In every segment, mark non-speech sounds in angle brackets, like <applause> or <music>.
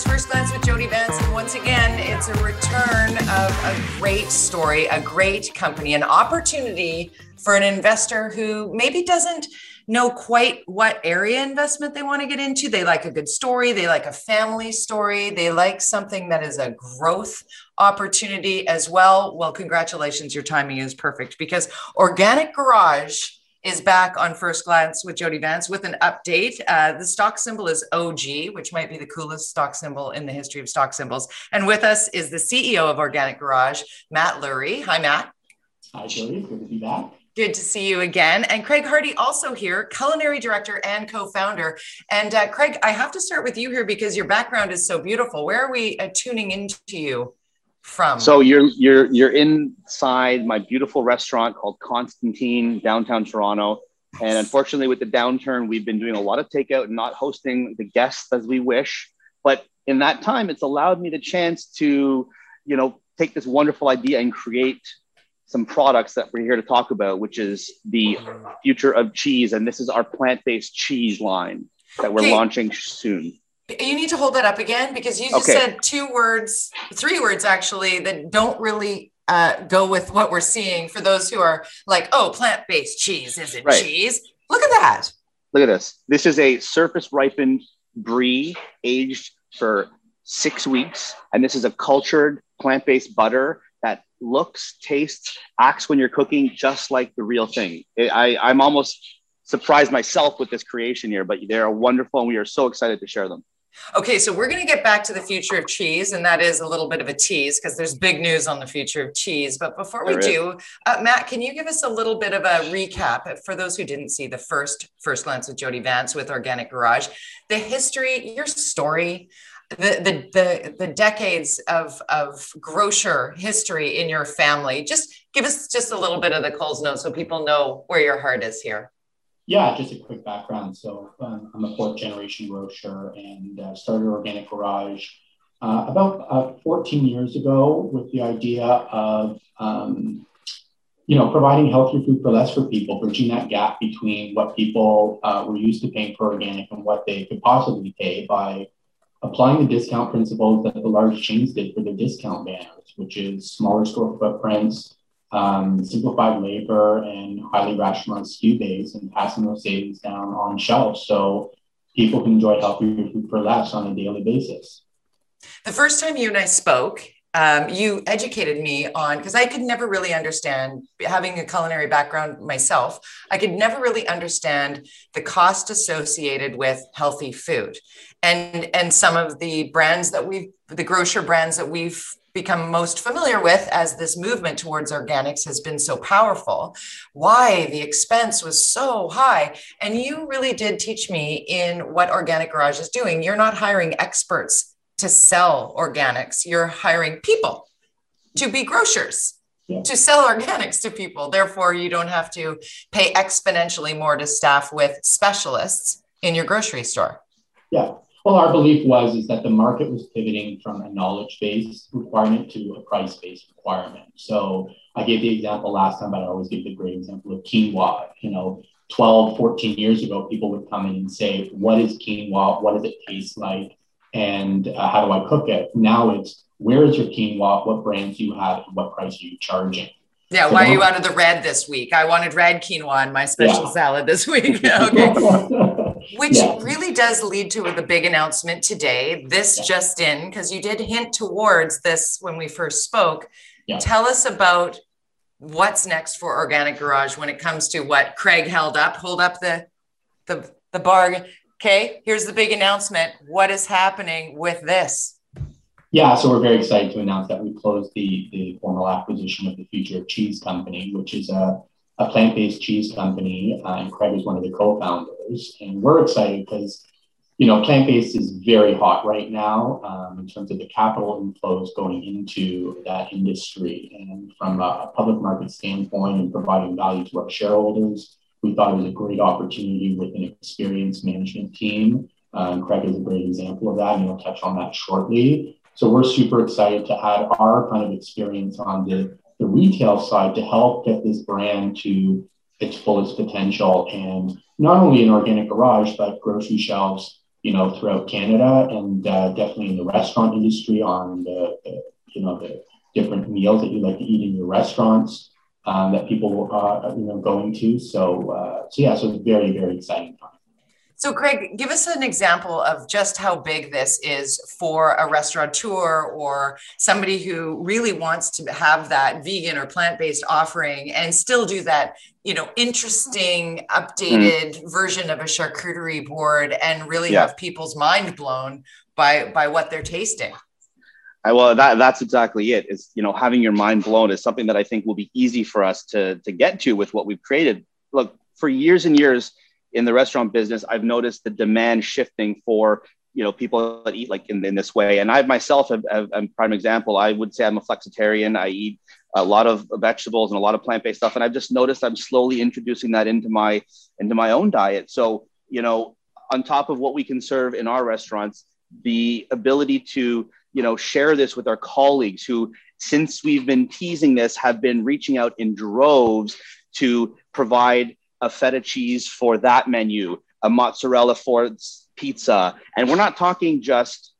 It's First Glance with Jody Vance. And once again, it's a return of a great story, a great company, an opportunity for an investor who maybe doesn't know quite what area investment they want to get into. They like a good story, they like a family story, they like something that is a growth opportunity as well. Well, congratulations, your timing is perfect because Organic Garage is back on First Glance with Jody Vance with an update. Uh, the stock symbol is OG, which might be the coolest stock symbol in the history of stock symbols. And with us is the CEO of Organic Garage, Matt Lurie. Hi, Matt. Hi, Jody. Good to be back. Good to see you again. And Craig Harding, also here, culinary director and co founder. And uh, Craig, I have to start with you here because your background is so beautiful. Where are we uh, tuning into you? From? So you're you're you're inside my beautiful restaurant called Constantine downtown Toronto. And unfortunately, with the downturn, we've been doing a lot of takeout and not hosting the guests as we wish. But in that time, it's allowed me the chance to, you know, take this wonderful idea and create some products that we're here to talk about, which is the future of cheese. And this is our plant-based cheese line that we're okay. launching soon. You need to hold that up again because you just okay. said two words, three words actually, that don't really uh, go with what we're seeing for those who are like, oh, plant based cheese isn't right. cheese. Look at that. Look at this. This is a surface ripened brie aged for six weeks. And this is a cultured plant based butter that looks, tastes, acts when you're cooking just like the real thing. I, I'm almost surprised myself with this creation here, but they're wonderful and we are so excited to share them. Okay, so we're going to get back to the future of cheese, and that is a little bit of a tease because there's big news on the future of cheese. But before we do, uh, Matt, can you give us a little bit of a recap for those who didn't see the first first glance with Jody Vance with Organic Garage, the history, your story, the the the, the decades of of grocer history in your family. Just give us just a little bit of the Coles note so people know where your heart is here. Yeah, just a quick background. So um, I'm a fourth generation grocer and uh, started Organic Garage uh, about uh, 14 years ago with the idea of, um, you know, providing healthier food for less for people, bridging that gap between what people uh, were used to paying for organic and what they could possibly pay by applying the discount principles that the large chains did for their discount banners, which is smaller store footprints, um, simplified labor and highly rationalized SKU base and passing those savings down on shelves so people can enjoy healthier food for less on a daily basis. The first time you and I spoke, um, you educated me on because I could never really understand having a culinary background myself. I could never really understand the cost associated with healthy food, and and some of the brands that we've the grocer brands that we've become most familiar with as this movement towards organics has been so powerful. Why the expense was so high. And you really did teach me in what organic garage is doing. You're not hiring experts to sell organics. You're hiring people to be grocers yeah. to sell organics to people. Therefore you don't have to pay exponentially more to staff with specialists in your grocery store. Yeah well, our belief was is that the market was pivoting from a knowledge-based requirement to a price-based requirement. So I gave the example last time, but I always give the great example of quinoa. You know, 12, 14 years ago, people would come in and say, what is quinoa? What does it taste like? And uh, how do I cook it? Now it's, where is your quinoa? What brands do you have? And what price are you charging? Yeah, so why are you out of the red this week? I wanted red quinoa in my special yeah. salad this week. <laughs> okay. <laughs> Which yeah. really does lead to the big announcement today. This yeah. just in, because you did hint towards this when we first spoke. Yeah. Tell us about what's next for Organic Garage when it comes to what Craig held up. Hold up the the the bar. Okay, here's the big announcement. What is happening with this? Yeah, so we're very excited to announce that we closed the, the formal acquisition of the Future of Cheese Company, which is a a plant-based cheese company, uh, and Craig is one of the And we're excited because, you know, plant-based is very hot right now um, in terms of the capital inflows going into that industry. And from a public market standpoint and providing value to our shareholders, we thought it was a great opportunity with an experienced management team. Um, Craig is a great example of that, and we'll touch on that shortly. So we're super excited to add our kind of experience on the the retail side to help get this brand to its fullest potential and not only in organic garage but grocery shelves you know, throughout Canada and uh, definitely in the restaurant industry on the, the, you know, the different meals that you like to eat in your restaurants um, that people are, you know, going to. So, uh, so yeah, so it's very, very exciting time. So, Craig, give us an example of just how big this is for a restaurateur or somebody who really wants to have that vegan or plant-based offering and still do that, you know, interesting, updated mm. version of a charcuterie board and really yeah. have people's mind blown by by what they're tasting. I, well, that, that's exactly it. Is you know having your mind blown is something that I think will be easy for us to to get to with what we've created. Look, for years and years, in the restaurant business, I've noticed the demand shifting for you know people that eat like in, in this way. And I myself have, have, am prime example. I would say I'm a flexitarian. I eat a lot of vegetables and a lot of plant-based stuff, and I've just noticed I'm slowly introducing that into my into my own diet. So you know, on top of what we can serve in our restaurants, the ability to you know share this with our colleagues who since we've been teasing this have been reaching out in droves to provide a feta cheese for that menu, a mozzarella for pizza. And we're not talking just,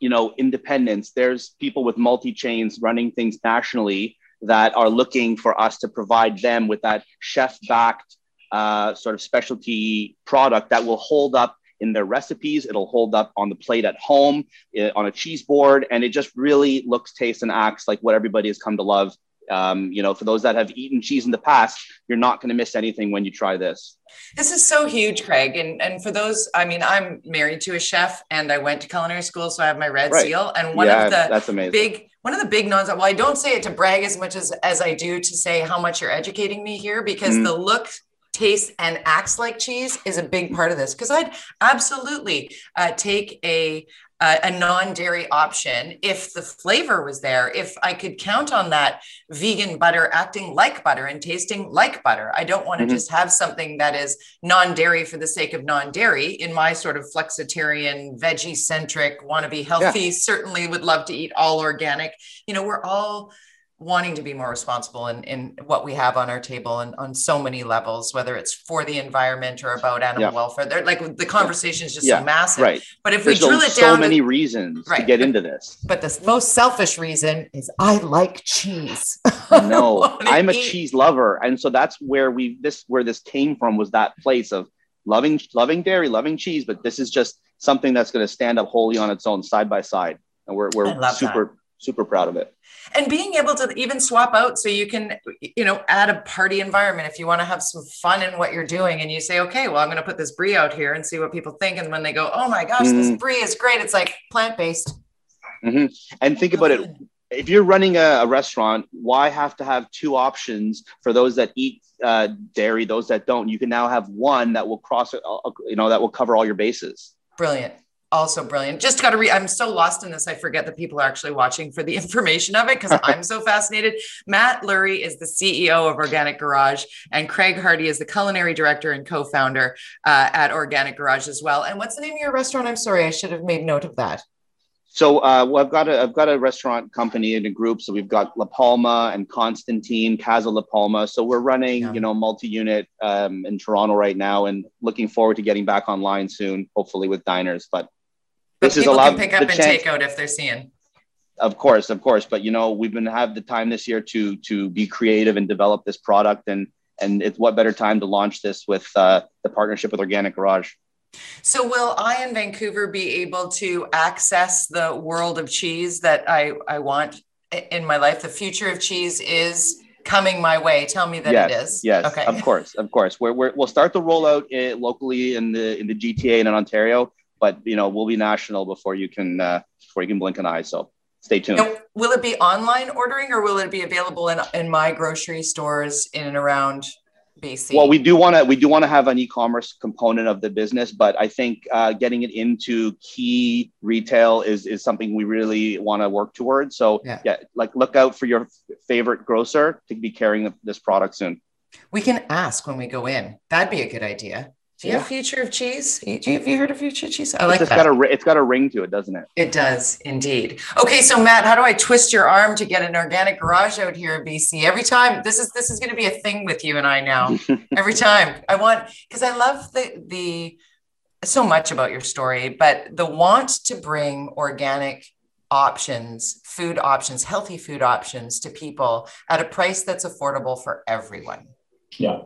you know, independents. There's people with multi chains running things nationally that are looking for us to provide them with that chef backed uh, sort of specialty product that will hold up in their recipes. It'll hold up on the plate at home, uh, on a cheese board, and it just really looks, tastes, and acts like what everybody has come to love um, you know, for those that have eaten cheese in the past, you're not going to miss anything when you try this. This is so huge, Craig. And, and for those, I mean, I'm married to a chef and I went to culinary school, so I have my red right. seal. And one yeah, of the that's amazing. big, one of the big knowns, well, I don't say it to brag as much as, as I do to say how much you're educating me here because mm. the look tastes and acts like cheese is a big part of this because i'd absolutely uh, take a uh, a non-dairy option if the flavor was there if i could count on that vegan butter acting like butter and tasting like butter i don't want to mm-hmm. just have something that is non-dairy for the sake of non-dairy in my sort of flexitarian veggie centric want to be healthy yeah. certainly would love to eat all organic you know we're all wanting to be more responsible in, in what we have on our table and on so many levels, whether it's for the environment or about animal yeah. welfare. They're like the conversation is just yeah. so massive. Right. But if There's we drill it down, so many to, reasons right. to get into this. But the most selfish reason is I like cheese. <laughs> no, I'm a cheese lover, and so that's where we this where this came from was that place of loving loving dairy, loving cheese. But this is just something that's going to stand up wholly on its own, side by side, and we're we're super. That super proud of it. And being able to even swap out so you can you know add a party environment if you want to have some fun in what you're doing and you say okay well i'm going to put this brie out here and see what people think. And when they go oh my gosh mm-hmm. this brie is great it's like plant-based. Mm-hmm. and think about it. if you're running a, a, restaurant why have to have two options for those that eat uh, dairy those that don't? You can now have one that will cross uh, you know that will cover all your bases. Brilliant also brilliant. Just got to read. I'm so lost in this. I forget that people are actually watching for the <laughs> information of it because I'm so fascinated. Matt Lurie is the CEO of Organic Garage, and Craig Harding is the culinary director and co-founder uh, at Organic Garage as well. And what's the name of your restaurant? I'm sorry, I should have made note of that. So uh, well, I've got a I've got a restaurant company in a group. So we've got La Palma and Constantine, Casa La Palma. So we're running, yeah. you know, multi-unit um, in Toronto right now, and looking forward to getting back online soon, hopefully with diners. But this is a lot. Can pick up and chance, take out if they're seeing. Of course, of course, but you know we've been have the time this year to to be creative and develop this product, and and it's what better time to launch this with uh, the partnership with Organic Garage. So, will I in Vancouver be able to access the world of cheese that I, I want in my life? The future of cheese is coming my way. Tell me that yes, it is. Yes, okay. of course, of course. We're, we will start the rollout locally in the in the GTA and in Ontario but you know we'll be national before you can uh, before you can blink an eye. So stay tuned. Now, will it be online ordering or will it be available in in my grocery stores in and around BC? Well, we do want to we do want to have an e-commerce component of the business, but I think uh, getting it into key retail is is something we really want to work towards. So yeah. yeah, like look out for your favorite grocer to be carrying this product soon. We can ask when we go in. That'd be a good idea. Do you yeah. have future of cheese? Have you heard of future of cheese? I like it's that. Got a, it's got a ring to it, doesn't it? It does indeed. Okay, so Matt, how do I twist your arm to get an organic garage out here in BC? Every time this is this is going to be a thing with you and I now. <laughs> Every time I want because I love the the so much about your story, but the want to bring organic options, food options, healthy food options to people at a price that's affordable for everyone. Yeah.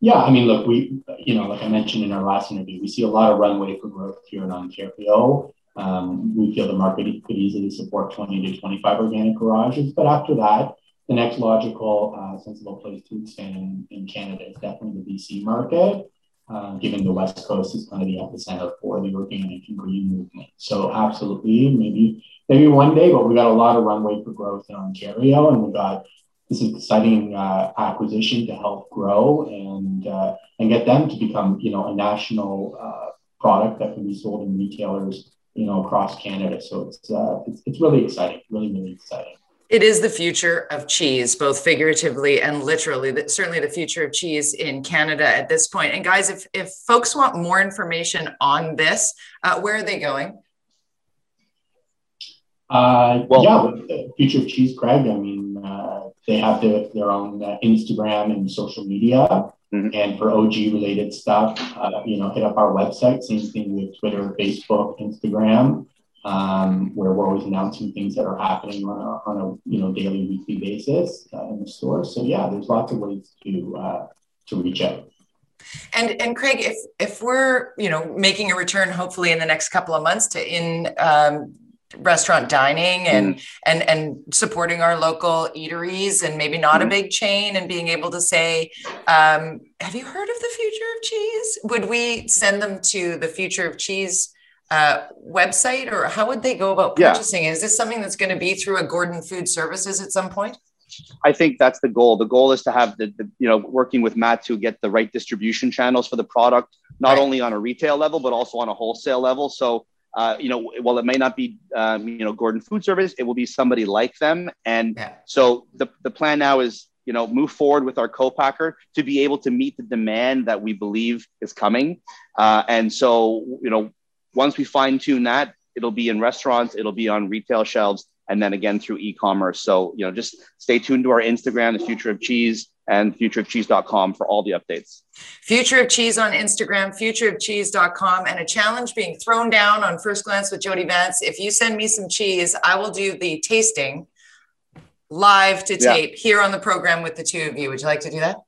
Yeah, I mean, look, we, you know, like I mentioned in our last interview, we see a lot of runway for growth here in Ontario. Um, we feel the market could easily support 20 to 25 organic garages, but after that, the next logical, uh, sensible place to expand in, in Canada is definitely the BC market. Uh, given the West Coast is kind of the epicenter for the organic and green movement. So absolutely, maybe maybe one day, but we got a lot of runway for growth in Ontario, and we got this is exciting uh, acquisition to help grow and uh, and get them to become you know a national uh, product that can be sold in retailers you know across Canada. So it's uh, it's, it's really exciting, really really exciting. It is the future of cheese, both figuratively and literally. That certainly the future of cheese in Canada at this point. And guys, if if folks want more information on this, uh, where are they going? Uh, well, yeah, the future of cheese, Craig. I mean, uh, they have the, their own uh, Instagram and social media. Mm-hmm. And for OG related stuff, uh, you know, hit up our website. Same thing with Twitter, Facebook, Instagram um, where we're always announcing things that are happening on a, on a you know daily, weekly basis uh, in the store. So yeah, there's lots of ways to uh, to reach out. And and Craig, if if we're you know making a return, hopefully in the next couple of months to in um, restaurant dining and mm. and and supporting our local eateries and maybe not mm. a mm-hmm. big chain and being able to say um, have you heard of the future of cheese would we send them to the future of cheese uh, website or how would they go about purchasing? Yeah. Is this something that's going to be through a Gordon Food Services at some point? I think that's the goal. The goal is to have the, the, you know working with Matt to get the right distribution channels for the product, not right. only on a retail level but also on a wholesale level. So uh, you know, while it may not be um, you know Gordon Food Service, it will be somebody like them. And yeah. so the the plan now is you know move forward with our co-packer to be able to meet the demand that we believe is coming. Uh, and so you know once we fine tune that, it'll be in restaurants, it'll be on retail shelves, and then again through e-commerce. So, you know, just stay tuned to our Instagram, the future of cheese and futureofcheese.com for all the updates. Future of Cheese on Instagram, futureofcheese.com, and a challenge being thrown down on First Glance with Jody Vance. If you send me some cheese, I will do the tasting live to tape yeah. here on the program with the two of you. Would you like to do that?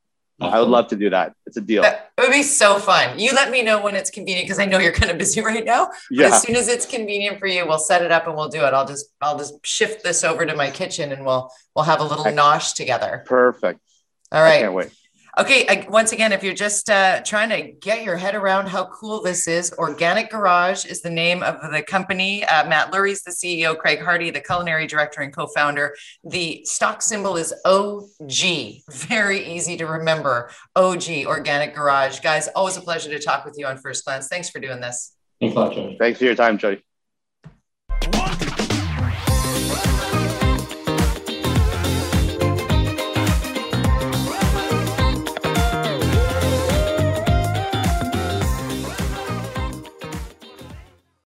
I would love to do that. It's a deal. That would be so fun. You let me know when it's convenient because I know you're kind of busy <laughs> right now. But yeah. as soon as it's convenient for you, we'll set it up and we'll do it. I'll just I'll just shift this over to my kitchen and we'll we'll have a little nosh together. Perfect. All right. I can't wait. Okay, I, once again, if you're just uh, trying to get your head around how cool this is, Organic Garage is the name of the company. Uh, Matt Lurie's the CEO, Craig Harding, the culinary director and co founder. The stock symbol is OG. Very easy to remember. OG, Organic Garage. Guys, always a pleasure to talk with you on First Glance. Thanks for doing this. Thanks a lot, Jody. Thanks for your time, Jody.